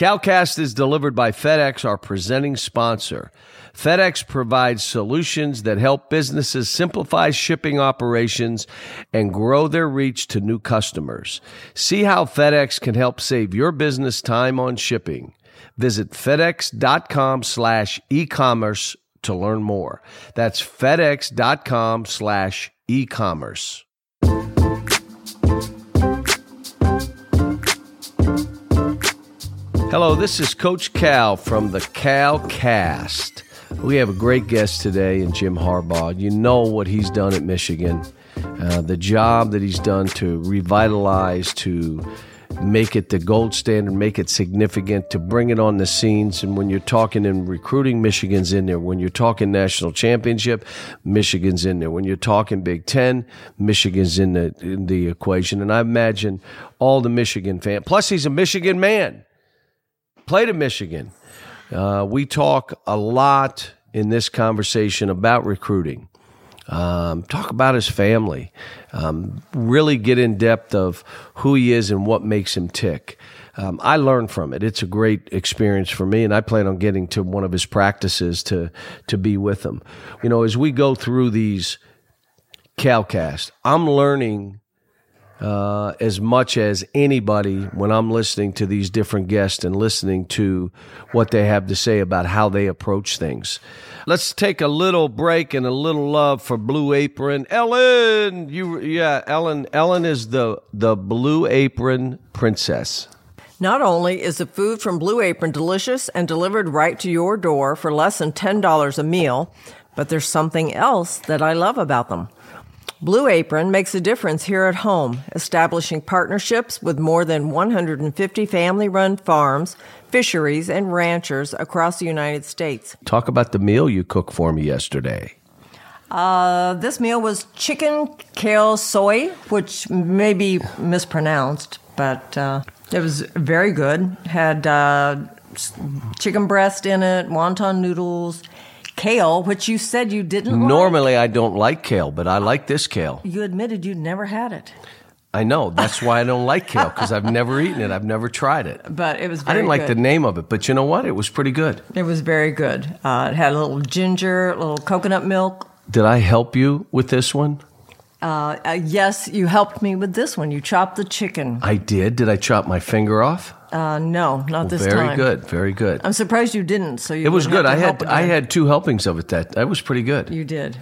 Calcast is delivered by FedEx, our presenting sponsor. FedEx provides solutions that help businesses simplify shipping operations and grow their reach to new customers. See how FedEx can help save your business time on shipping. Visit fedex.com slash e-commerce to learn more. That's fedex.com slash e-commerce. Hello, this is Coach Cal from the Cal Cast. We have a great guest today in Jim Harbaugh. You know what he's done at Michigan, uh, the job that he's done to revitalize, to make it the gold standard, make it significant, to bring it on the scenes. And when you're talking in recruiting, Michigan's in there. When you're talking national championship, Michigan's in there. When you're talking Big Ten, Michigan's in the in the equation. And I imagine all the Michigan fans. Plus, he's a Michigan man played at Michigan. Uh, we talk a lot in this conversation about recruiting. Um, talk about his family. Um, really get in depth of who he is and what makes him tick. Um, I learned from it. It's a great experience for me, and I plan on getting to one of his practices to to be with him. You know, as we go through these CalCast, I'm learning uh, as much as anybody when I'm listening to these different guests and listening to what they have to say about how they approach things. Let's take a little break and a little love for Blue Apron. Ellen, you yeah, Ellen. Ellen is the the Blue Apron princess. Not only is the food from Blue Apron delicious and delivered right to your door for less than $10 a meal, but there's something else that I love about them. Blue Apron makes a difference here at home, establishing partnerships with more than 150 family run farms, fisheries, and ranchers across the United States. Talk about the meal you cooked for me yesterday. Uh, this meal was chicken kale soy, which may be mispronounced, but uh, it was very good. Had uh, chicken breast in it, wonton noodles, kale, which you said you didn't Normally, I don't like kale, but I like this kale. You admitted you'd never had it. I know. That's why I don't like kale because I've never eaten it. I've never tried it. But it was I didn't like good. the name of it, but you know what? It was pretty good. It was very good. Uh, it had a little ginger, a little coconut milk. Did I help you with this one? Uh, uh, yes, you helped me with this one. You chopped the chicken. I did. Did I chop my finger off? Uh, no, not this very time. Very good. Very good. I'm surprised you didn't. So you it was good. I had I had two helpings of it. That that was pretty good. You did.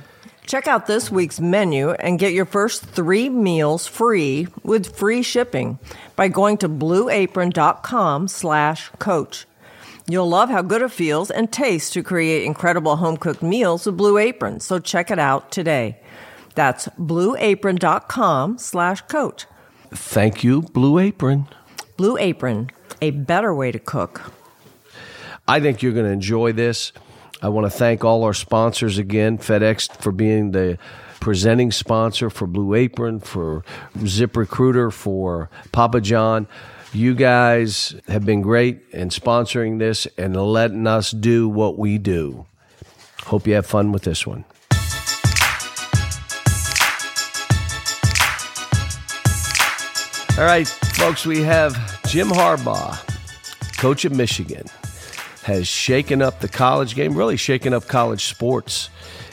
Check out this week's menu and get your first three meals free with free shipping by going to blueapron.com slash coach. You'll love how good it feels and tastes to create incredible home cooked meals with Blue Apron, so check it out today. That's blueapron.com slash coach. Thank you, Blue Apron. Blue Apron, a better way to cook. I think you're going to enjoy this. I want to thank all our sponsors again, FedEx for being the presenting sponsor for Blue Apron, for Zip Recruiter, for Papa John. You guys have been great in sponsoring this and letting us do what we do. Hope you have fun with this one. All right, folks, we have Jim Harbaugh, coach of Michigan, has shaken up the college game, really shaken up college sports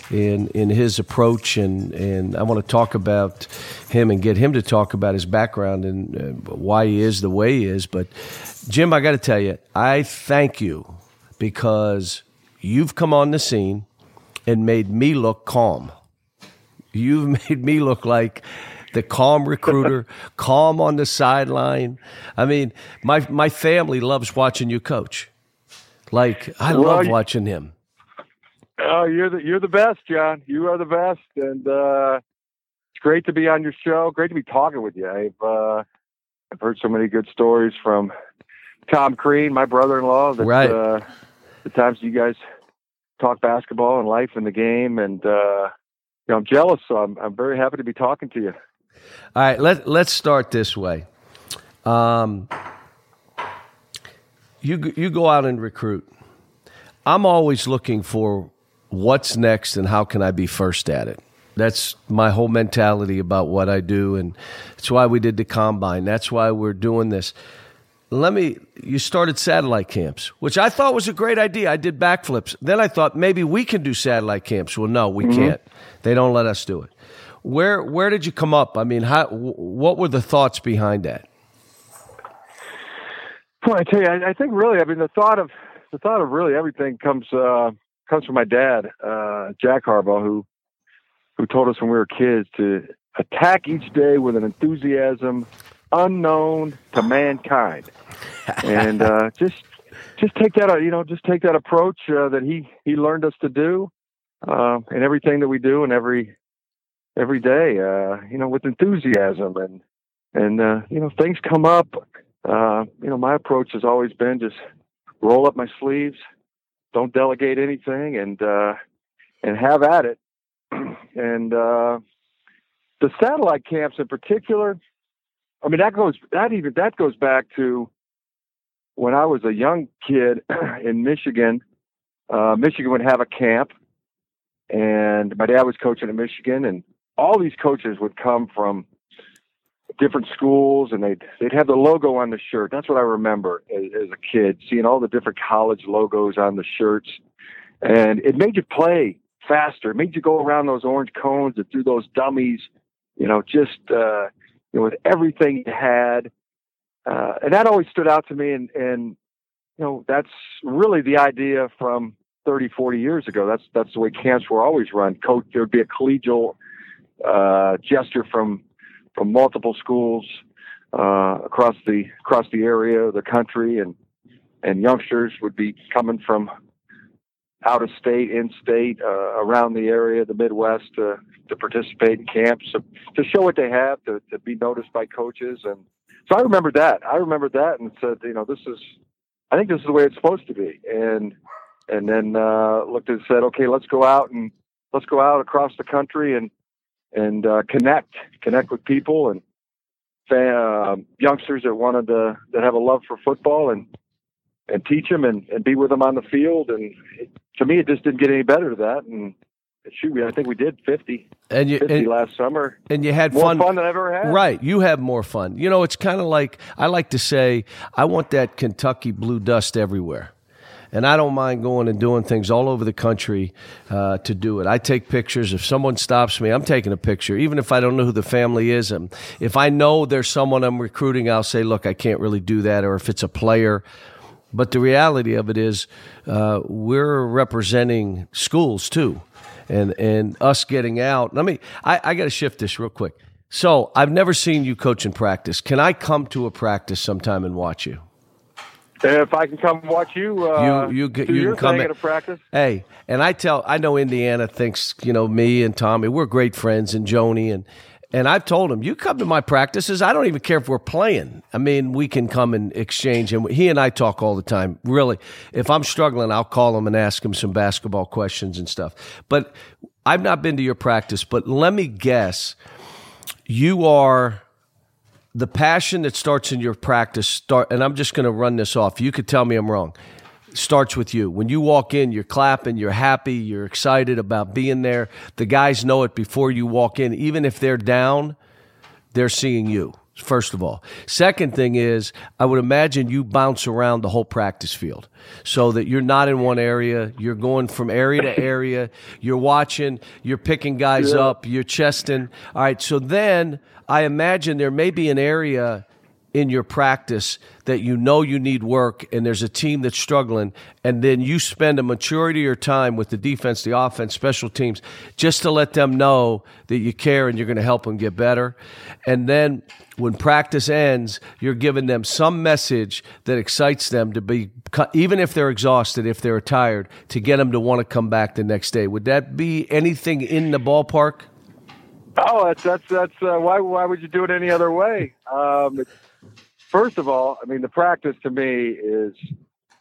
in in his approach, and and I want to talk about him and get him to talk about his background and uh, why he is the way he is. But Jim, I got to tell you, I thank you because you've come on the scene and made me look calm. You've made me look like the calm recruiter, calm on the sideline. I mean, my my family loves watching you coach. Like I Well, love you- watching him. Oh, you're the you're the best, John. You are the best, and uh, it's great to be on your show. Great to be talking with you. I've uh, I've heard so many good stories from Tom Crean, my brother-in-law. That, Right. Uh, the times you guys talk basketball and life and the game, and uh, you know, I'm jealous. So I'm I'm very happy to be talking to you. All right, let let's start this way. Um, you you go out and recruit. I'm always looking for what's next and how can I be first at it. That's my whole mentality about what I do, and that's why we did the combine. That's why we're doing this. let me you started satellite camps which i thought was a great idea i did backflips then i thought maybe we can do satellite camps well no we mm-hmm. can't they don't let us do it where where did you come up? I mean how what were the thoughts behind that? Well i tell you i, I think really i mean the thought of the thought of really everything comes uh comes from my dad uh jack harbaugh who who told us when we were kids to attack each day with an enthusiasm unknown to mankind, and uh, just just take that you know just take that approach uh, that he he learned us to do uh, in everything that we do and every every day uh, you know with enthusiasm and and uh, you know things come up uh, you know my approach has always been just roll up my sleeves don't delegate anything and uh, and have at it and uh, the satellite camps in particular I mean, that goes that even that goes back to when I was a young kid in Michigan. Uh, Michigan would have a camp, and my dad was coaching in Michigan, and all these coaches would come from different schools, and they'd they'd have the logo on the shirt. That's what I remember as, as a kid, seeing all the different college logos on the shirts, and it made you play faster. It made you go around those orange cones and through those dummies. You know, just uh, you know, with everything you had. Uh, and that always stood out to me. And, and, you know, that's really the idea from 30, 40 years ago. That's, that's the way camps were always run. Coach, there'd be a collegial, uh, gesture from, from multiple schools, uh, across the, across the area, the country and, and youngsters would be coming from out of state, in state, uh, around the area, the Midwest, uh, to participate in camps, to, to show what they have, to, to be noticed by coaches. And so I remember that. I remember that and said, you know, this is, I think this is the way it's supposed to be. And, and then uh, looked and said, okay, let's go out and let's go out across the country and, and uh, connect, connect with people and uh, youngsters that wanted to, that have a love for football and, and teach them and, and be with them on the field. And it, to me, it just didn't get any better than that. And shoot, I think we did 50, and you, 50 and, last summer. And you had more fun. fun than I've ever had. Right. You have more fun. You know, it's kind of like, I like to say, I want that Kentucky blue dust everywhere. And I don't mind going and doing things all over the country uh, to do it. I take pictures. If someone stops me, I'm taking a picture, even if I don't know who the family is. And if I know there's someone I'm recruiting, I'll say, look, I can't really do that. Or if it's a player, but the reality of it is, uh, we're representing schools too, and and us getting out. Let me. I, I got to shift this real quick. So I've never seen you coach in practice. Can I come to a practice sometime and watch you? If I can come watch you, uh, you you, you can come at a practice. Hey, and I tell I know Indiana thinks you know me and Tommy we're great friends and Joani and and I've told him, you come to my practices. I don't even care if we're playing. I mean, we can come and exchange. And he and I talk all the time. Really, if I'm struggling, I'll call him and ask him some basketball questions and stuff. But I've not been to your practice, but let me guess, you are the passion that starts in your practice. Start, and I'm just going to run this off. You could tell me I'm wrong starts with you. When you walk in, you're clapping, you're happy, you're excited about being there. The guys know it before you walk in. Even if they're down, they're seeing you, first of all. Second thing is, I would imagine you bounce around the whole practice field so that you're not in one area. You're going from area to area. You're watching, you're picking guys yeah. up, you're chesting. All right, so then I imagine there may be an area in your practice that you know you need work and there's a team that's struggling and then you spend a majority of your time with the defense the offense special teams just to let them know that you care and you're going to help them get better. And then when practice ends you're giving them some message that excites them to be even if they're exhausted if they're tired to get them to want to come back the next day. Would that be anything in the ballpark? Oh, that's that's that's uh, why why would you do it any other way? Um, first of all, I mean, the practice to me is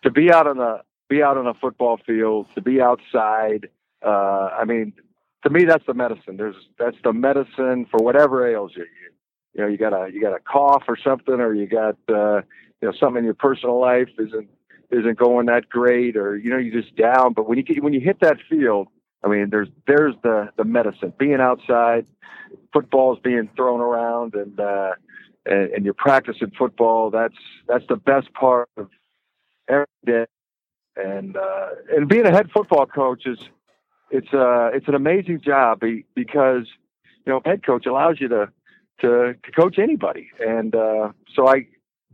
to be out on a be out on a football field, to be outside. Uh, I mean, to me, that's the medicine. There's that's the medicine for whatever ails you. You, know, you got a you got a cough or something, or you got uh, you know something in your personal life isn't isn't going that great, or you know you're just down. But when you get, when you hit that field, I mean, there's there's the the medicine. Being outside, footballs being thrown around, and uh, and, and you're practicing football. That's that's the best part of every day. And uh, and being a head football coach is it's uh it's an amazing job because you know head coach allows you to to, to coach anybody, and uh, so I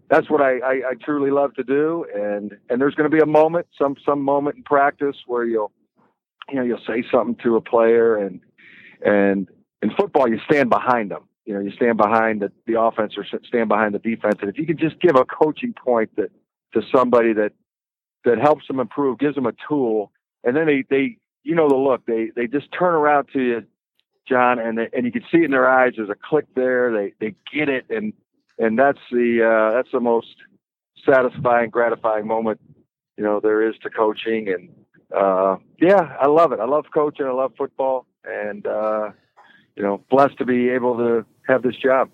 that's what I, I, I truly love to do. And and there's going to be a moment, some some moment in practice where you'll you know you'll say something to a player, and and in football you stand behind them. You know, you stand behind the, the offense or stand behind the defense, and if you can just give a coaching point that to somebody that that helps them improve, gives them a tool, and then they they you know the look they they just turn around to you, John, and they, and you can see it in their eyes. There's a click there. They they get it, and and that's the uh, that's the most satisfying, gratifying moment you know there is to coaching. And uh, yeah, I love it. I love coaching. I love football, and uh, you know, blessed to be able to have this job.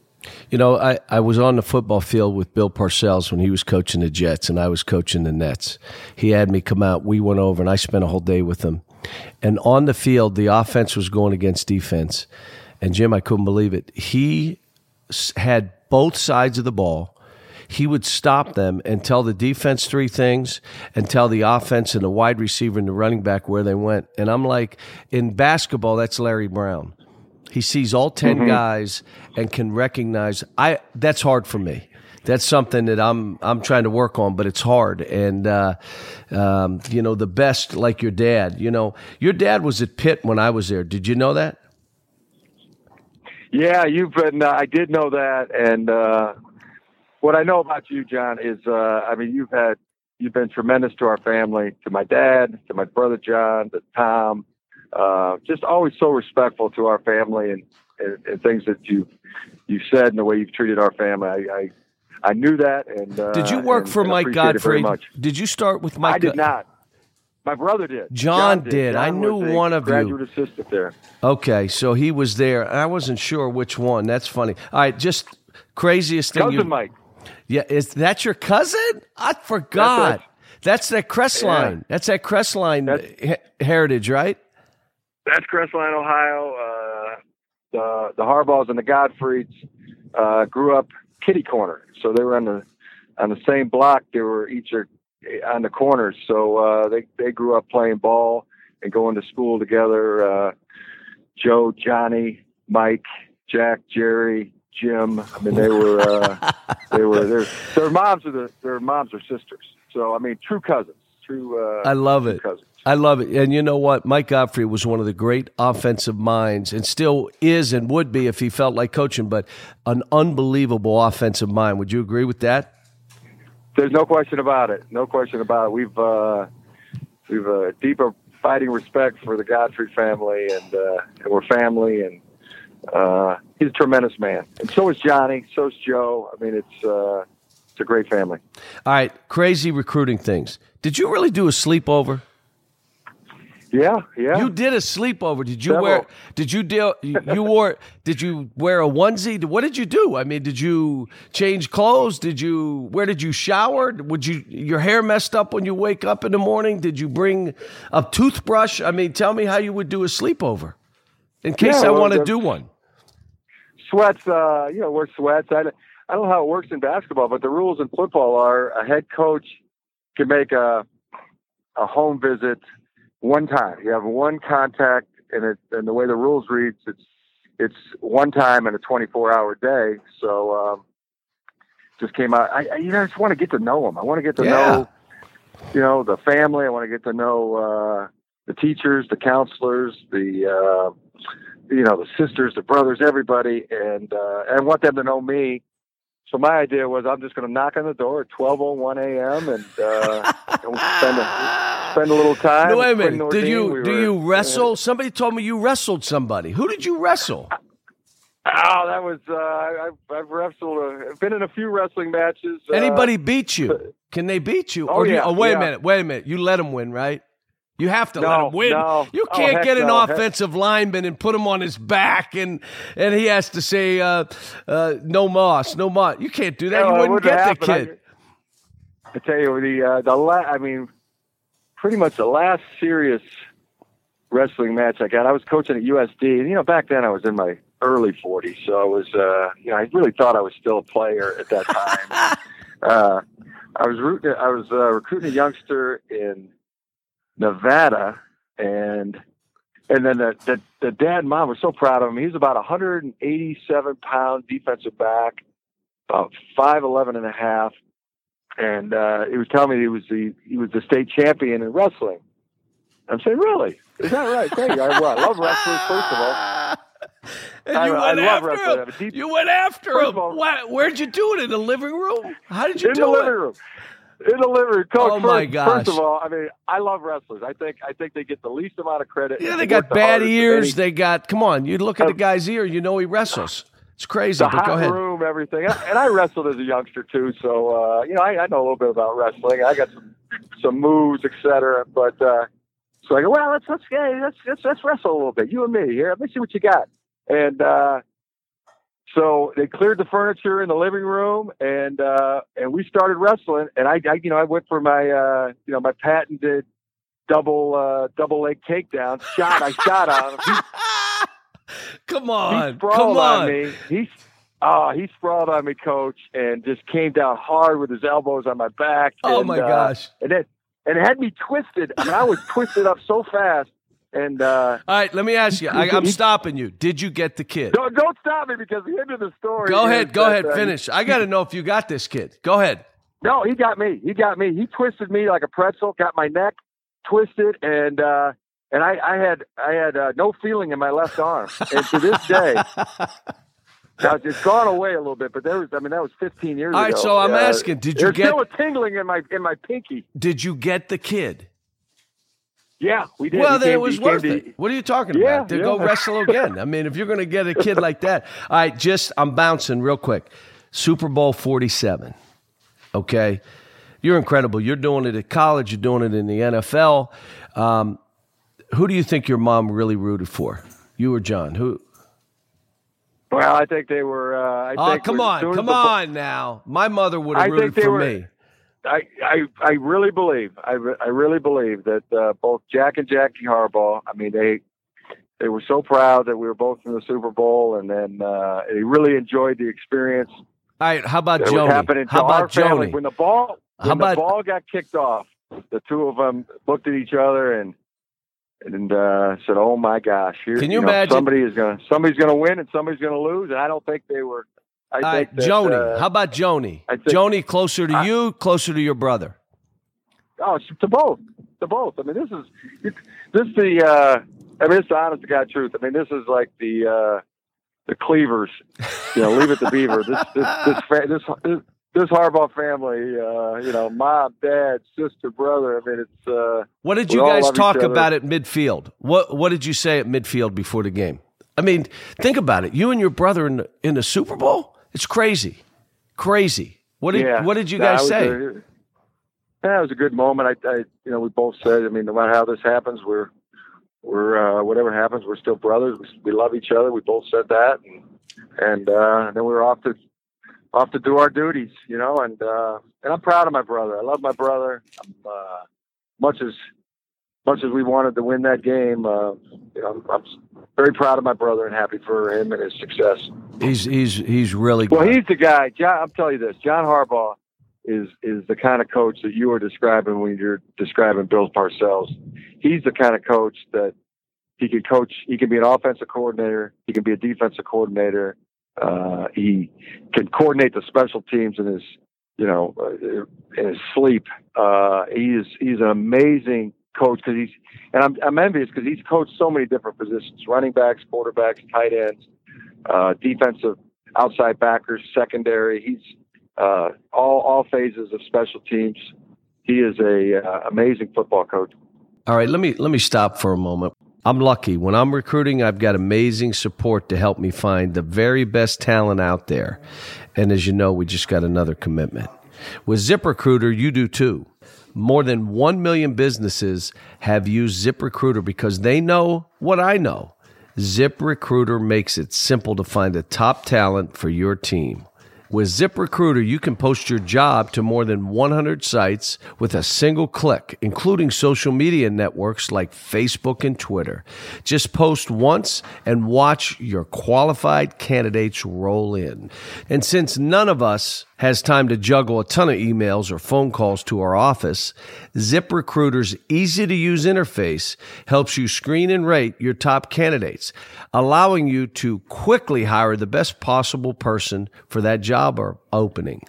You know, I, I was on the football field with Bill Parcells when he was coaching the Jets and I was coaching the Nets. He had me come out. We went over and I spent a whole day with him. And on the field, the offense was going against defense. And Jim, I couldn't believe it. He had both sides of the ball. He would stop them and tell the defense three things and tell the offense and the wide receiver and the running back where they went. And I'm like, in basketball, that's Larry Brown. He sees all 10 mm-hmm. guys and can recognize I that's hard for me. That's something that I'm I'm trying to work on, but it's hard. And uh, um, you know, the best like your dad. You know, your dad was at Pitt when I was there. Did you know that? Yeah, you've been. Uh, I did know that, and uh, what I know about you, John, is uh, I mean, you've had you've been tremendous to our family, to my dad, to my brother John, to Tom, uh, just always so respectful to our family and, and, and, things that you you said and the way you've treated our family. I I, I knew that. And uh, did you work and, for Mike Gottfried? Did you start with Mike? I did not. My brother did. John, John did. did. John I knew one of graduate you. Graduate assistant there. Okay, so he was there. I wasn't sure which one. That's funny. All right, just craziest thing. Cousin you, Mike. Yeah, is that your cousin? I forgot. That's, That's that Crestline. Yeah. That's that Crestline heritage, right? That's Crestline, Ohio. Uh, the the Harbaughs and the Gottfrieds uh, grew up kitty corner, so they were on the on the same block. They were each on the corners, so uh, they they grew up playing ball and going to school together. Uh, Joe, Johnny, Mike, Jack, Jerry, Jim. I mean, they were uh, they were their their moms are the their moms are sisters. So I mean, true cousins. True. Uh, I love it. Cousins. I love it. And you know what? Mike Gottfried was one of the great offensive minds and still is and would be if he felt like coaching, but an unbelievable offensive mind. Would you agree with that? There's no question about it. No question about it. We've uh, we've a deeper fighting respect for the Gottfried family, and, uh, and we're family. And uh, he's a tremendous man, and so is Johnny. So is Joe. I mean, it's uh, it's a great family. All right, crazy recruiting things. Did you really do a sleepover? Yeah, yeah. You did a sleepover. Did you Several. wear? Did you deal? You wore? Did you wear a onesie? What did you do? I mean, did you change clothes? Did you? Where did you shower? Would you? Your hair messed up when you wake up in the morning? Did you bring a toothbrush? I mean, tell me how you would do a sleepover, in case yeah, I well, want to do one. Sweats. Uh, you know, wear sweats. I, I don't know how it works in basketball, but the rules in football are a head coach can make a a home visit one time. You have one contact, and it and the way the rules reads, it's it's one time in a 24 hour day. So um, just came out. I, I you know I just want to get to know them. I want to get to yeah. know you know the family. I want to get to know uh, the teachers, the counselors, the uh, you know the sisters, the brothers, everybody, and uh, and want them to know me so my idea was I'm just going to knock on the door at 12:01 a.m. and, uh, spend a, spend a little time. No, wait a minute. Did you we do were, you wrestle? Uh, somebody told me you wrestled somebody. Who did you wrestle? Oh, that was uh, I, I've wrestled. Uh, I've been in a few wrestling matches. Uh, Anybody beat you? Can they beat you? Oh, or yeah, you, oh, wait yeah. a minute. Wait a minute. You let them win, right? You have to no, let him win. No. You oh, can't oh, get an no. offensive heck. lineman and put him on his back and and he has to say uh, uh, no moss, no moss. You can't do that. You wouldn't get the kid. I, I, tell you the uh, the la- I mean, pretty much the last serious wrestling match I got. I was coaching at USD, and you know back then I was in my early 40s. So I was, uh, you know, I really thought I was still a player at that time. uh, I was rooting, I was uh, recruiting a youngster in Nevada, and and then the, the the dad and mom were so proud of him. He was about 187 pound defensive back, about five eleven and a half, and uh, he was telling me he was the he was the state champion in wrestling. I'm saying, really? Is that right? Thank you. I, well, I love wrestling first of all. And I- you I went love after wrestling. him. Deep- You went after him. of all- Why, where'd you do it? In the living room? How did you do it? In the living room, coach. Oh, my first, gosh. First of all, I mean, I love wrestlers. I think I think they get the least amount of credit. Yeah, and they got bad of ears. They got. Come on, you look at the guy's ear. You know he wrestles. It's crazy. the But hot go ahead. room, everything. And I wrestled as a youngster too, so uh, you know I, I know a little bit about wrestling. I got some some moves, etc. But uh, so I go, well, let's let's yeah, let's, let's let's wrestle a little bit, you and me. Here, let me see what you got. And uh, so they cleared the furniture in the living room, and uh, and we started wrestling. And I, I you know I went for my uh, you know my patented double uh, double leg takedown shot. I shot on him. He come he on, sprawled come on. on me. He, uh, he sprawled on me, coach, and just came down hard with his elbows on my back. Oh and, my uh, gosh! And it and it had me twisted. I mean, I was twisted up so fast. And uh, All right, let me ask you. I, I'm stopping you. Did you get the kid? don't don't stop me because the end of the story. Go ahead. Go that, ahead. uh, Finish. I got to know if you got this kid. Go ahead. No, he got me. He got me. He twisted me like a pretzel. Got my neck twisted, and uh, and I, I had I had uh, no feeling in my left arm. And to this day, now it's gone away a little bit. But there was, I mean, that was 15 years All ago. right, so I'm Uh, asking, did you there's get- still a tingling in my in my pinky? Did you get the kid? Yeah, we did. Well, He then it was worth to- it. What are you talking Yeah, about? To go wrestle again. I mean, if you're going to get a kid like that, all right. Just I'm bouncing real quick. Super Bowl 47. Okay, you're incredible. You're doing it at college. You're doing it in the NFL. Um, who do you think your mom really rooted for? You or John? Who? Well, I think they were. Uh, I Oh, come on, come on now. My mother would have rooted for were- me. I, I I really believe I, re- I really believe that uh, both Jack and Jackie Harbaugh. I mean they they were so proud that we were both in the Super Bowl, and then uh, they really enjoyed the experience All right, how about that was Joani? happening How about family when the ball How when about- the ball got kicked off. The two of them looked at each other and and uh, said, "Oh my gosh, here, Can you know, imagine- somebody is going somebody's going to win and somebody's going to lose?" And I don't think they were. I All right, that, Joani. uh, how about Joani? Joani closer to I- you, closer to your brother. Oh, to both, to both. I mean, this is this the. Uh, I mean, it's the honest to God truth. I mean, this is like the uh, the Cleavers. You know, leave it to Beaver. This this this fa- this this, this Harbaugh family. Uh, you know, mom, dad, sister, brother. I mean, it's. Uh, What did you guys talk about at midfield? What What did you say at midfield before the game? I mean, think about it. You and your brother in the, in the Super Bowl. It's crazy, crazy. What did yeah. What did you guys say? a- yeah, it was a good moment. I, I, you know, we both said. I mean, no matter how this happens, we're we're uh, whatever happens, we're still brothers. We, we love each other. We both said that, and and, uh, then we were off to off to do our duties, you know. And uh, and I'm proud of my brother. I love my brother. I'm, uh, much as much as we wanted to win that game, uh, you know, I'm, I'm very proud of my brother and happy for him and his success. He's he's he's really good. Well, he's the guy. John, I'm telling you this. John Harbaugh is is the kind of coach that you were describing when you're describing Bill Parcells. He's the kind of coach that he can coach. He can be an offensive coordinator. He can be a defensive coordinator. Uh, he can coordinate the special teams in his, you know, uh, in his sleep. Uh, he is he's an amazing coach because he's and I'm I'm envious because he's coached so many different positions: running backs, quarterbacks, tight ends, uh, defensive outside backers, secondary. He's uh, all all phases of special teams. He is a uh, amazing football coach. All right, let me let me stop for a moment. I'm lucky. When I'm recruiting, I've got amazing support to help me find the very best talent out there. And as you know, we just got another commitment. With ZipRecruiter, you do too. More than 1 million businesses have used ZipRecruiter because they know what I know. ZipRecruiter makes it simple to find the top talent for your team. With ZipRecruiter, you can post your job to more than 100 sites with a single click, including social media networks like Facebook and Twitter. Just post once and watch your qualified candidates roll in. And since none of us has time to juggle a ton of emails or phone calls to our office, ZipRecruiter's easy to use interface helps you screen and rate your top candidates, allowing you to quickly hire the best possible person for that job or opening.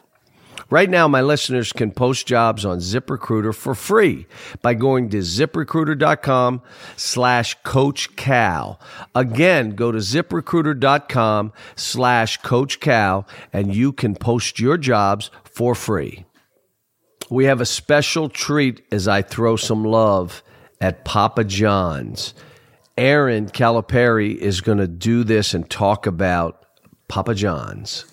Right now, my listeners can post jobs on ZipRecruiter for free by going to ziprecruiter.com slash Coach Cal. Again, go to ziprecruiter.com slash Coach Cal and you can post your jobs for free. We have a special treat as I throw some love at Papa John's. Erin Calipari is going to do this and talk about Papa John's.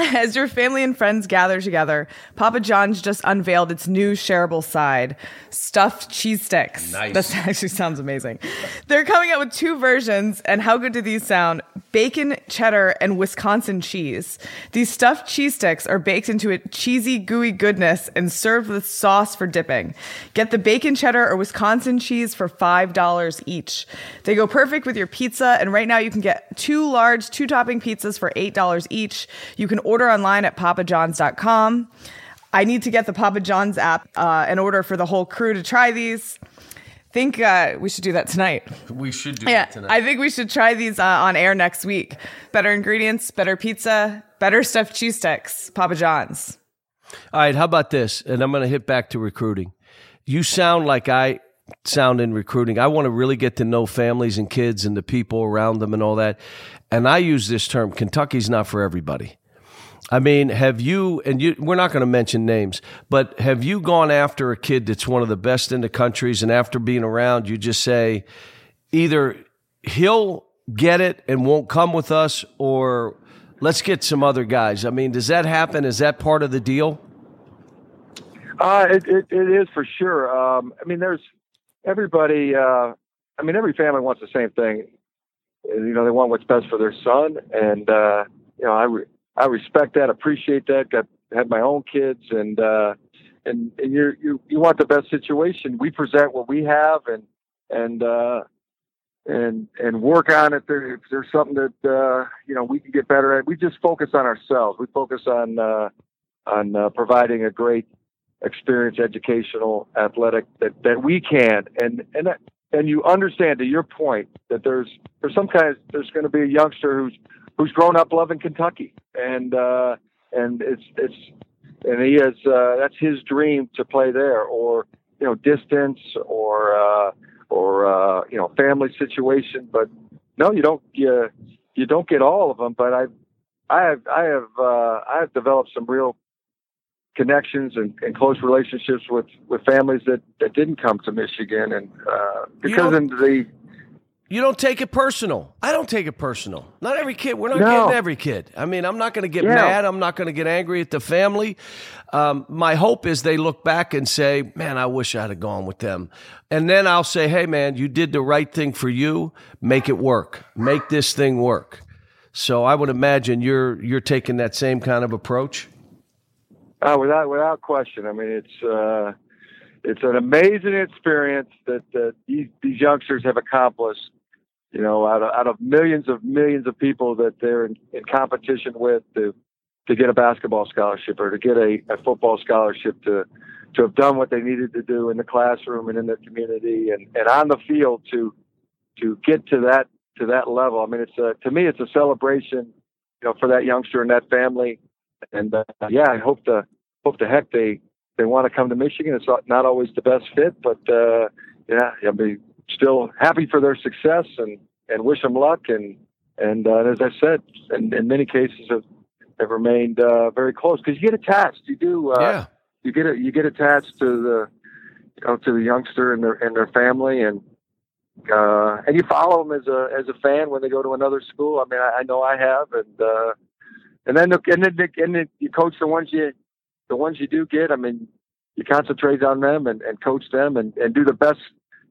As your family and friends gather together, Papa John's just unveiled its new shareable side, stuffed cheese sticks. Nice. That actually sounds amazing. They're coming out with two versions, and how good do these sound? Bacon, cheddar, and Wisconsin cheese. These stuffed cheese sticks are baked into a cheesy, gooey goodness and served with sauce for dipping. Get the bacon, cheddar, or Wisconsin cheese for $5 each. They go perfect with your pizza, and right now you can get two large, two topping pizzas for $8 each. You can order online at papajohns.com. I need to get the Papa John's app uh, in order for the whole crew to try these. Think uh, we should do that tonight. We should do Yeah, that tonight. I think we should try these uh, on air next week. Better ingredients, better pizza, better stuffed cheese sticks. Papa John's. All right, how about this? And I'm going to hit back to recruiting. You sound like I sound in recruiting. I want to really get to know families and kids and the people around them and all that. And I use this term Kentucky's not for everybody. I mean, have you, and you, we're not going to mention names, but have you gone after a kid that's one of the best in the countries and after being around, you just say either he'll get it and won't come with us or let's get some other guys? I mean, does that happen? Is that part of the deal? Uh, it, it, it is for sure. Um, I mean, there's everybody. Uh, I mean, every family wants the same thing. You know, they want what's best for their son, and uh, you know, I I respect that, appreciate that. Got had my own kids, and uh, and and you you you want the best situation. We present what we have, and and uh, and and work on it. There, if there's something that uh, you know we can get better at, we just focus on ourselves. We focus on uh, on uh, providing a great experience, educational, athletic that, that we can, and and and you understand to your point that there's there's some kind of there's going to be a youngster who's who's grown up loving Kentucky, and uh, and it's it's and he has uh, that's his dream to play there, or you know distance, or uh, or uh, you know family situation. But no, you don't you you don't get all of them. But I I have I have uh, I have developed some real connections and, and close relationships with, with families that, that didn't come to Michigan and uh, because in the You don't take it personal. I don't take it personal. Not every kid. We're not No. getting every kid. I mean, I'm not going to get Yeah. mad. I'm not going to get angry at the family. Um, my hope is they look back and say, "Man, I wish I'd have gone with them." And then I'll say, "Hey, man, you did the right thing for you. Make it work. Make this thing work." So I would imagine you're you're taking that same kind of approach. Uh, without without question. I mean, it's uh, it's an amazing experience that, that these, these youngsters have accomplished. You know, out of out of millions of millions of people that they're in, in competition with to to get a basketball scholarship or to get a, a football scholarship to to have done what they needed to do in the classroom and in the community and, and on the field to to get to that to that level. I mean, it's a, to me, it's a celebration, you know, for that youngster and that family and uh, yeah, I hope the hope the heck they they want to come to Michigan. It's not- always the best fit, but uh, yeah, I'll be still happy for their success and and wish them luck. And and uh, as I said, in, in many cases have have remained uh, very close because you get attached. You do. Uh, yeah. You get it. You get attached to the you know to the youngster and their and their family and. Uh, and you follow them as a as a fan when they go to another school. I mean, I, I know I have, and uh, and then the, and then the, and then you coach the ones you the ones you do get. I mean, you concentrate on them and, and coach them and, and do the best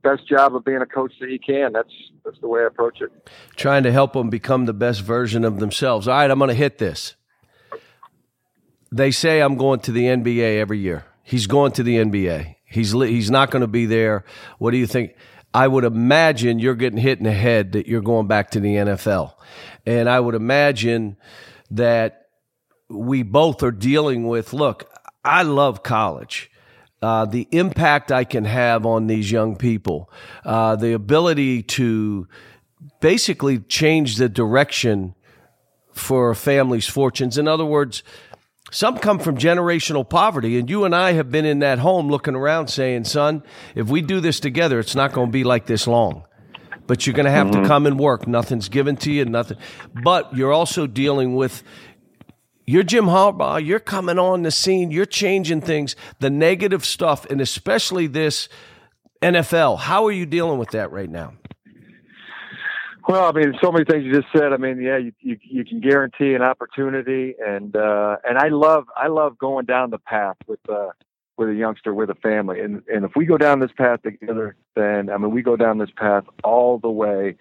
best job of being a coach that you can. That's that's the way I approach it. trying to help them become the best version of themselves. All right, I'm going to hit this. they say I'm going to the NBA every year. He's going to the NBA. He's he's not going to be there. What do you think? I would imagine you're getting hit in the head that you're going back to the NFL. And I would imagine that we both are dealing with look, I love college. Uh, the impact I can have on these young people, uh, the ability to basically change the direction for a family's fortunes. In other words, some come from generational poverty, and you and I have been in that home looking around saying, son, if we do this together, it's not going to be like this long. But you're going to have mm-hmm. to come and work. Nothing's given to you, nothing. But you're also dealing with you're Jim Harbaugh. You're coming on the scene. You're changing things, the negative stuff, and especially this NFL. How are you dealing with that right now? Well, I mean, so many things you just said. I mean, yeah, you you, you can guarantee an opportunity, and uh, and I love I love going down the path with uh, with a youngster with a family, and and if we go down this path together, then I mean, we go down this path all the way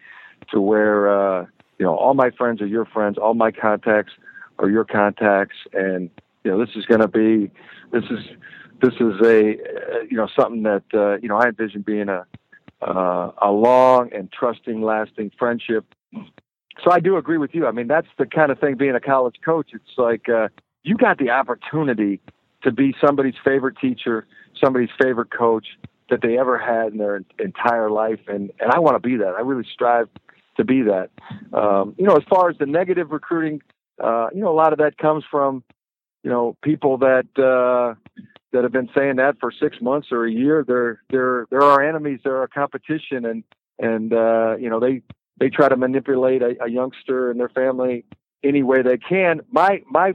to where uh, you know all my friends are your friends, all my contacts or your contacts, and you know this is going to be this is this is a uh, you know something that uh, you know I envision being a uh, a long and trusting, lasting friendship. So I do agree with you. I mean that's the kind of thing being a college coach. It's like uh, you got the opportunity to be somebody's favorite teacher, somebody's favorite coach that they ever had in their entire life, and and I want to be that. I really strive to be that. Um, you know, as far as the negative recruiting uh, you know, a lot of that comes from, you know, people that uh, that have been saying that for six months or a year. They're they're they're our enemies. They're our competition, and and uh, you know they they try to manipulate a, a youngster and their family any way they can. My my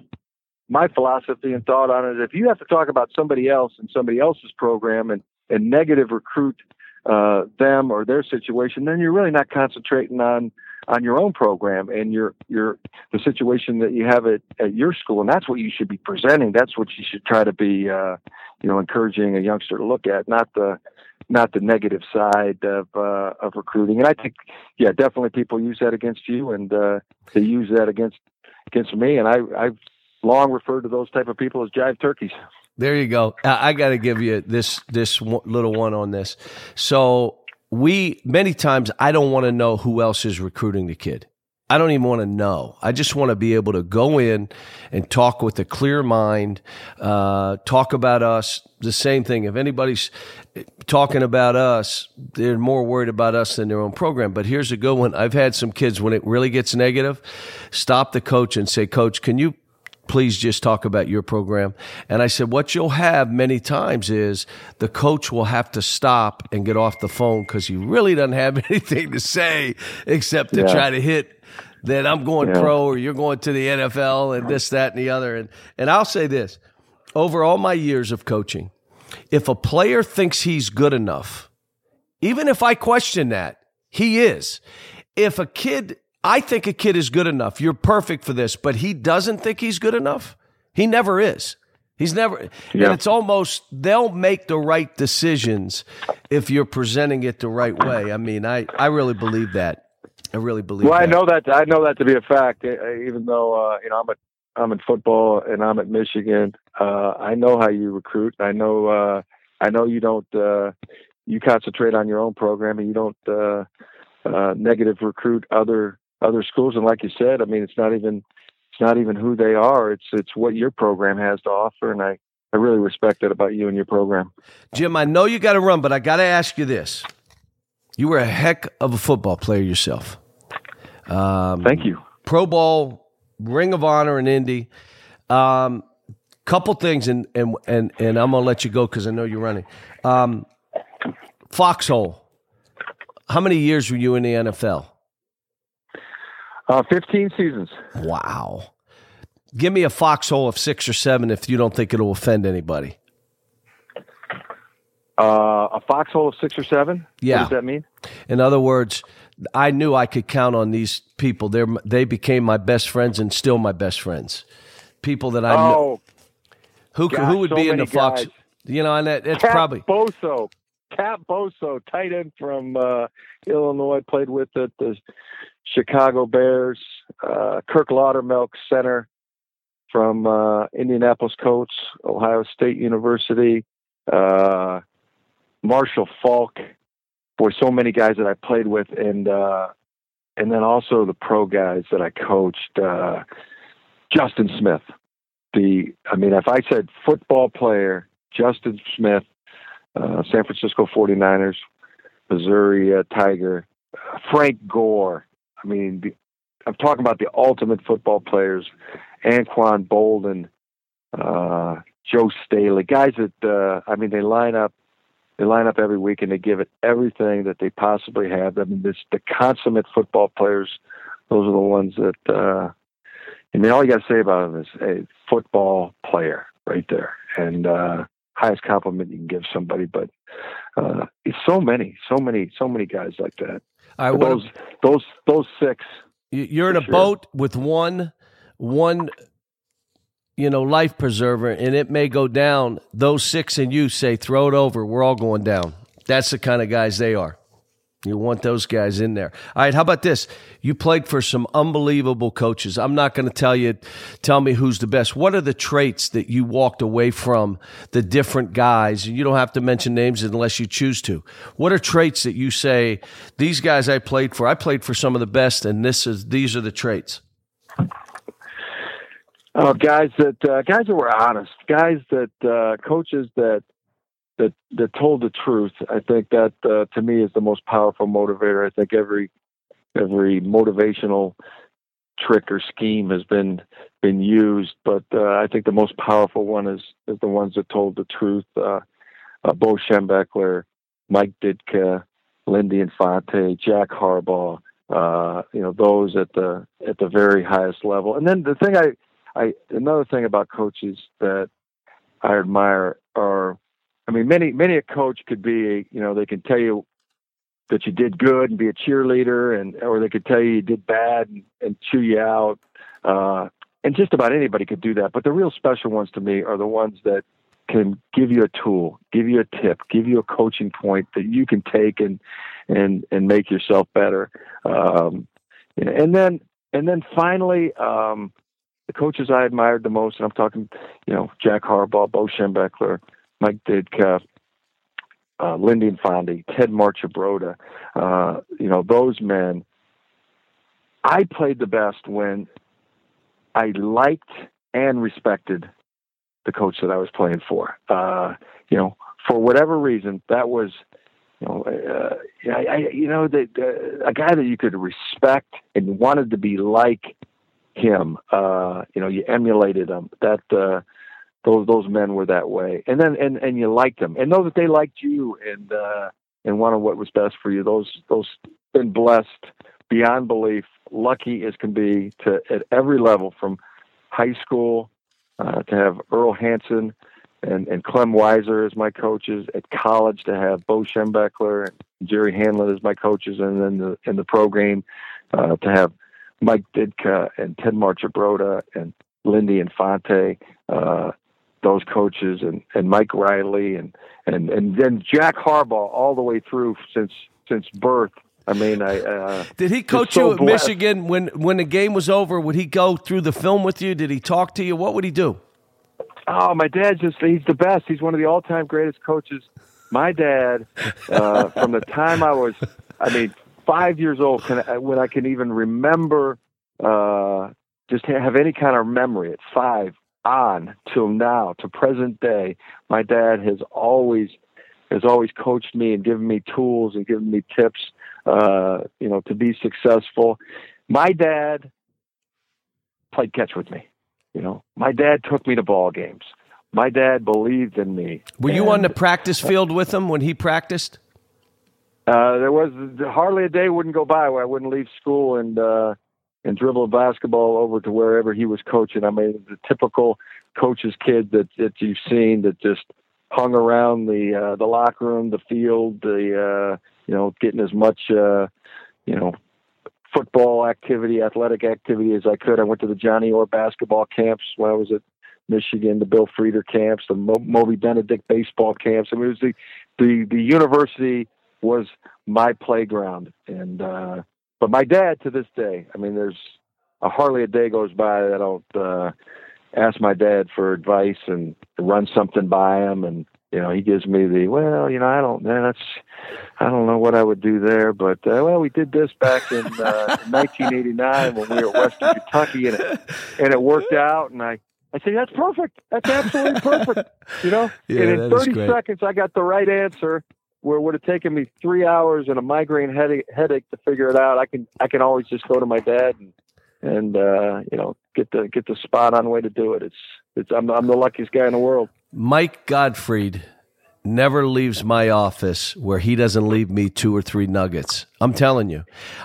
my philosophy and thought on it is if you have to talk about somebody else and somebody else's program and and negative recruit uh, them or their situation, then you're really not concentrating on on your own program and your your the situation that you have at, at your school and that's what you should be presenting. That's what you should try to be uh, you know encouraging a youngster to look at not the not the negative side of uh, of recruiting. And I think yeah definitely people use that against you and uh, they use that against against me. And I I've long referred to those type of people as jive turkeys. There you go. I, I got to give you this this little one on this. So we many times I don't want to know who else is recruiting the kid. I don't even want to know. I just want to be able to go in and talk with a clear mind, uh, talk about us. The same thing. If anybody's talking about us, they're more worried about us than their own program. But here's a good one. I've had some kids when it really gets negative, stop the coach and say, Coach, can you please just talk about your program. And I said, what you'll have many times is the coach will have to stop and get off the phone because he really doesn't have anything to say except to yeah. try to hit that I'm going yeah. pro or you're going to the NFL and this, that, and the other. And, and I'll say this over all my years of coaching, if a player thinks he's good enough, even if I question that, he is. If a kid I think a kid is good enough. You're perfect for this, but he doesn't think he's good enough. He never is. He's never, yeah. and it's almost they'll make the right decisions if you're presenting it the right way. I mean, I I really believe that. I really believe. Well, that. I know that I know that to be a fact. Even though uh, you know I'm at I'm in football and I'm at Michigan, uh, I know how you recruit. I know uh, I know you don't uh, you concentrate on your own program and you don't uh, uh, negative recruit other other schools. And like you said, I mean, it's not even it's not even who they are. It's it's what your program has to offer, and I I really respect that about you and your program. Jim, I know you got to run, but I got to ask you this: You were a heck of a football player yourself. Um, Thank you. Pro Bowl, Ring of Honor in Indy. Um, couple things, and and and and I'm gonna let you go because I know you're running. Um, Foxhole. How many years were you in the NFL? Uh, 15 seasons. Wow. Give me a foxhole of six or seven if you don't think it'll offend anybody. Uh, a foxhole of six or seven? Yeah. What does that mean? In other words, I knew I could count on these people. They they became my best friends and still my best friends. People that I know. Oh, who gosh, who would so be in the fox? fox? You know, and that, it's Cap probably Boso. Cap Boso, tight end from uh, Illinois, played with at the Chicago Bears, uh, Kirk Lowdermilk, center from uh, Indianapolis Colts, Ohio State University, uh, Marshall Faulk, Boy, so many guys that I played with, and uh, and then also the pro guys that I coached. Uh, Justin Smith. The I mean, if I said football player, Justin Smith, uh, San Francisco 49ers, Missouri Tiger, Frank Gore. I mean, the, I'm talking about the ultimate football players, Anquan Boldin, uh, Joe Staley, guys that uh, I mean, they line up they line up every week and they give it everything that they possibly have. I mean, this the consummate football players. Those are the ones that uh, I mean. All you got to say about them is a football player right there, and uh, highest compliment you can give somebody. But uh, it's so many, so many, so many guys like that. All right, those, those, those six. You're in a sure. boat with one, one you know, life preserver and it may go down, those six and you say, throw it over. We're all going down. That's the kind of guys they are. You want those guys in there. All right, how about this? You played for some unbelievable coaches. I'm not going to tell you, tell me who's the best. What are the traits that you walked away from the different guys? And you don't have to mention names unless you choose to. What are traits that you say, these guys I played for, I played for some of the best, and this is these are the traits? Oh, guys that uh, guys that were honest, guys that uh, coaches that that that told the truth. I think that uh, to me is the most powerful motivator. I think every every motivational trick or scheme has been been used, but uh, I think the most powerful one is is the ones that told the truth. Uh, uh, Bo Schembechler, Mike Ditka, Lindy Infante, Jack Harbaugh. Uh, you know those at the at the very highest level. And then the thing I I another thing about coaches that I admire are, I mean, many many a coach could be, you know, they can tell you that you did good and be a cheerleader, and or they could tell you you did bad and, and chew you out. Uh, and just about anybody could do that. But the real special ones to me are the ones that can give you a tool, give you a tip, give you a coaching point that you can take and and and make yourself better. Um, and then and then finally, um, the coaches I admired the most, and I'm talking, you know, Jack Harbaugh, Bo Schembechler, Mike Ditka, uh, Lindy Infante, Ted Marchibroda, uh, you know, those men. I played the best when I liked and respected the coach that I was playing for. Uh, you know, for whatever reason, that was, you know, uh, I, I, you know, the, the, a guy that you could respect and wanted to be like him. Uh, you know, you emulated him. That uh, those those men were that way, and then and and you liked them, and know that they liked you, and uh, and wanted what was best for you. Those those been blessed beyond belief, lucky as can be to at every level from high school uh, to have Earl Hansen and, and Clem Weiser as my coaches at college to have Bo Schembechler and Jerry Hanlon as my coaches and then the in the program uh, to have Mike Ditka and Ted Marchibroda and Lindy Infante, uh, those coaches, and, and Mike Riley, and, and, and then Jack Harbaugh all the way through since since birth. I mean, I uh, did he coach so you at blessed. Michigan when when the game was over? Would he go through the film with you? Did he talk to you? What would he do? Oh, my dad just—he's the best. He's one of the all-time greatest coaches. My dad, uh, from the time I was, I mean, five years old can, when I can even remember, uh, just have any kind of memory at five on till now to present day. My dad has always has always coached me and given me tools and given me tips, uh, you know, to be successful. My dad played catch with me. You know, my dad took me to ball games. My dad believed in me. Were you on the practice field with him when he practiced? Uh, there was hardly a day wouldn't go by where I wouldn't leave school and uh, and dribble a basketball over to wherever he was coaching. I mean, the typical coach's kid that that you've seen that just hung around the uh, the locker room, the field, the uh, you know, getting as much uh, you know football activity, athletic activity as I could. I went to the Johnny Orr basketball camps when I was at Michigan, the Bill Frieder camps, the Mo- Moby Benedict baseball camps. I mean, it was the the the university was my playground. And uh, but my dad to this day, I mean, there's a hardly a day goes by that I don't uh, ask my dad for advice and run something by him, and you know, he gives me the well, you know, I don't, man, that's, I don't know what I would do there, but uh, well, we did this back in, uh, 1989 when we were at Western Kentucky, and it, and it worked out, and I. I say that's perfect. That's absolutely perfect. You know, Yeah, and in 30 seconds, I got the right answer. Where it would have taken me three hours and a migraine headache, headache to figure it out. I can I can always just go to my dad and and uh, you know get the get the spot on way to do it. It's it's I'm I'm the luckiest guy in the world. Mike Gottfried never leaves my office where he doesn't leave me two or three nuggets. I'm telling you.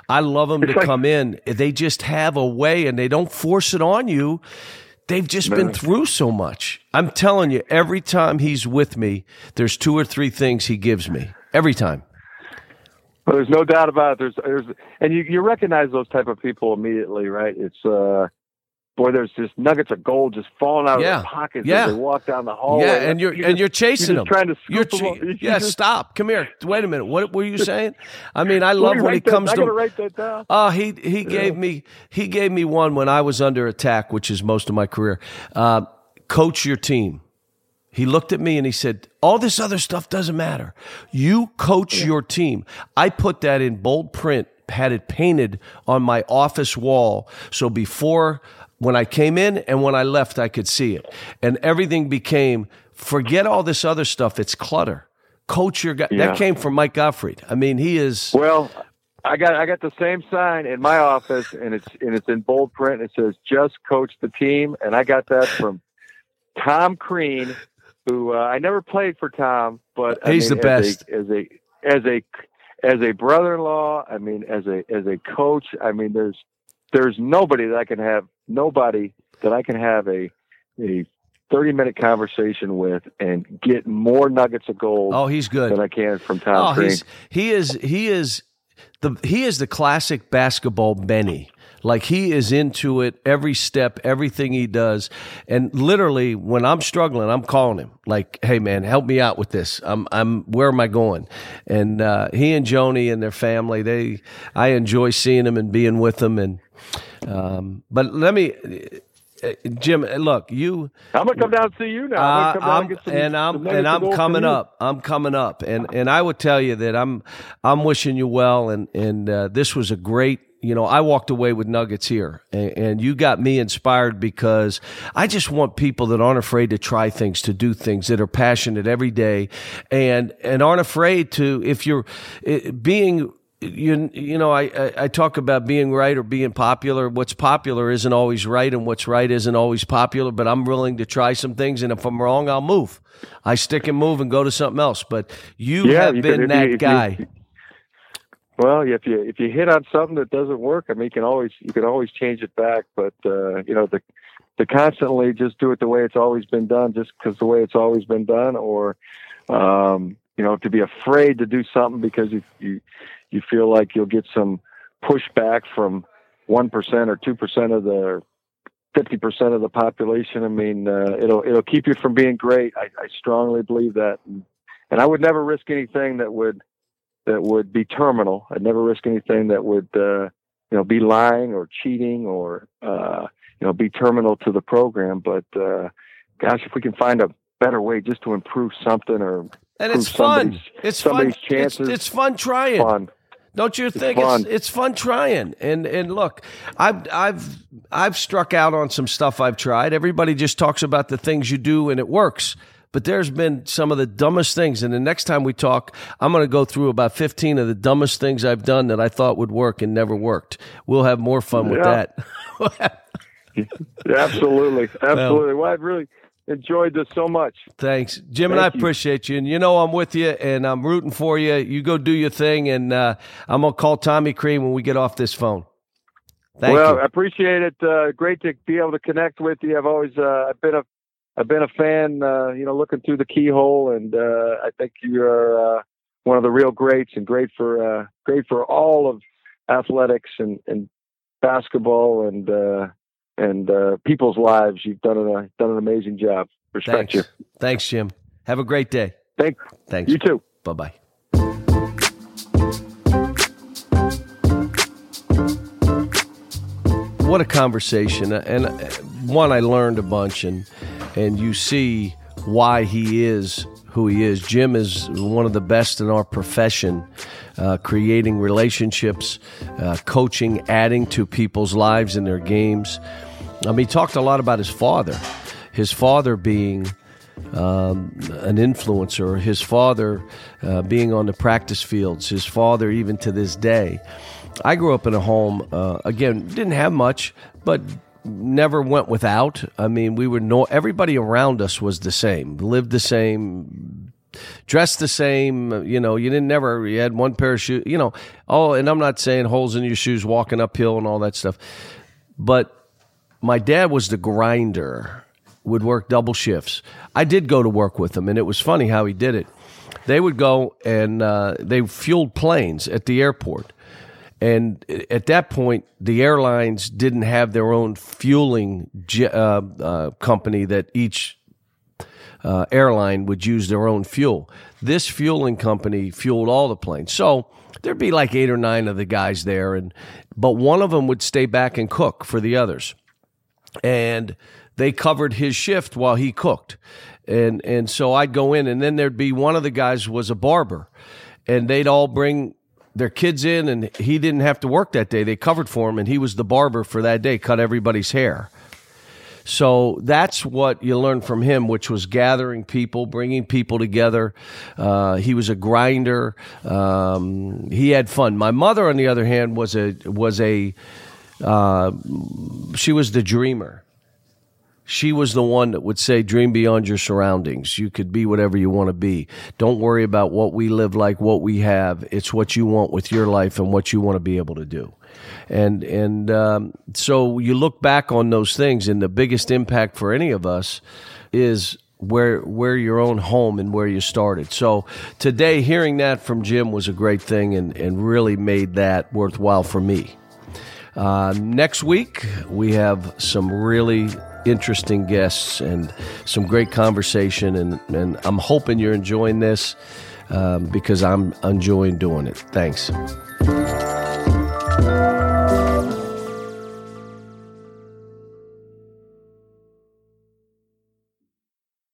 I love them to come in. They just have a way and they don't force it on you. They've just been through so much. I'm telling you, every time he's with me, there's two or three things he gives me. Every time. Well, there's no doubt about it. There's, there's, and you, you recognize those type of people immediately, right? It's, uh, boy, there's just nuggets of gold just falling out Yeah. of their pockets Yeah. as they walk down the hallway. yeah, and you're, and just- you're chasing you're him. just trying to you're scoop 'em up. You yeah, just- stop. Come here. Wait a minute. What were you saying? I mean, I love when he that- comes I to gotta write that down. Oh, he he gave me he gave me one when I was under attack, which is most of my career. Uh, coach your team. He looked at me and he said, "All this other stuff doesn't matter. You coach your team." I put that in bold print, had it painted on my office wall, so before when I came in and when I left, I could see it, and everything became. Forget all this other stuff. It's clutter. Coach your guy. Yeah. That came from Mike Gottfried. I mean, he is. Well, I got I got the same sign in my office, and it's and it's in bold print. It says "Just coach the team," and I got that from Tom Crean, who uh, I never played for Tom, but I He's mean, the as best. a, as a as a as a brother-in-law. I mean, as a as a coach. I mean, there's there's nobody that I can have nobody that I can have a a 30 minute conversation with and get more nuggets of gold Oh, he's good. than I can from Tom Oh, he is he is the he is the classic basketball Benny. Like he is into it every step, everything he does, and literally when I'm struggling, I'm calling him like, "Hey man, help me out with this. I'm I'm where am I going?" And uh, he and Joani and their family, they I enjoy seeing them and being with them. And um, but let me, uh, Jim, look, you I'm gonna come down and see you now. I'm uh, I'm, and some, and I'm and I'm coming up. I'm coming up, and and I would tell you that I'm I'm wishing you well, and and uh, this was a great. You know, I walked away with nuggets here, and, and you got me inspired because I just want people that aren't afraid to try things, to do things, that are passionate every day, and and aren't afraid to. If you're eh, being you you know I, I talk about being right or being popular. What's popular isn't always right, and what's right isn't always popular. But I'm willing to try some things, and if I'm wrong, I'll move. I stick and move and go to something else. But you Yeah, have you been could- that you- if you- guy. Well, if you if you hit on something that doesn't work, I mean, you can always you can always change it back. But uh, you know, the to constantly just do it the way it's always been done, just because the way it's always been done, or um, you know, to be afraid to do something because you you you feel like you'll get some pushback from one percent or two percent of the fifty percent of the population. I mean, uh, it'll it'll keep you from being great. I, I strongly believe that, and, and I would never risk anything that would that would be terminal. I'd never risk anything that would, uh, you know, be lying or cheating or, uh, you know, be terminal to the program. But, uh, gosh, if we can find a better way just to improve something or And it's fun. It's fun. It's, it's fun trying. fun. Don't you think it's fun. it's fun trying? And and look, I've I've I've struck out on some stuff I've tried. Everybody just talks about the things you do and it works. But there's been some of the dumbest things. And the next time we talk, I'm going to go through about 15 of the dumbest things I've done that I thought would work and never worked. We'll have more fun with that. Absolutely. Absolutely. Well, I've really enjoyed this so much. Thanks, Jim, and I you. appreciate you. And you know I'm with you, and I'm rooting for you. You go do your thing, and uh, I'm gonna call Tommy Crean when we get off this phone. Thank well, you. I appreciate it. Uh, great to be able to connect with you. I've always, uh, I've been a, I've been a fan, uh, you know, looking through the keyhole, and uh, I think you are uh, one of the real greats, and great for, uh, great for all of athletics and, and basketball and uh, and uh, people's lives. You've done an, done an amazing job. Respect Thanks. you. Thanks, Jim. Have a great day. Thank Thanks. you too. Bye bye. What a conversation. And one, I learned a bunch, and and you see why he is who he is. Jim is one of the best in our profession, uh, creating relationships, uh, coaching, adding to people's lives and their games. Um, he talked a lot about his father, his father being um, an influencer, his father uh, being on the practice fields, his father even to this day. I grew up in a home, uh, again, didn't have much, but never went without. I mean, we would know everybody around us was the same, lived the same, dressed the same. You know, you didn't never, you had one pair of shoes, you know. Oh, and I'm not saying holes in your shoes walking uphill and all that stuff. But my dad was the grinder, would work double shifts. I did go to work with him, and it was funny how he did it. They would go and uh, they fueled planes at the airport and at that point, the airlines didn't have their own fueling uh, uh, company that each uh, airline would use their own fuel. This fueling company fueled all the planes. So there'd be like eight or nine of the guys there, and but one of them would stay back and cook for the others, and they covered his shift while he cooked, and and so I'd go in, and then there'd be one of the guys was a barber, and they'd all bring their kids in, and he didn't have to work that day. They covered for him, and he was the barber for that day, cut everybody's hair. So that's what you learned from him, which was gathering people, bringing people together. Uh, he was a grinder. Um, he had fun. My mother, on the other hand, was a was a uh, she was the dreamer she was the one that would say, dream beyond your surroundings. You could be whatever you want to be. Don't worry about what we live like, what we have. It's what you want with your life and what you want to be able to do. And, and, um, so you look back on those things and the biggest impact for any of us is where, where your own home and where you started. So today hearing that from Jim was a great thing and, and really made that worthwhile for me. Uh, next week, we have some really interesting guests and some great conversation. And, and I'm hoping you're enjoying this um, because I'm enjoying doing it. Thanks.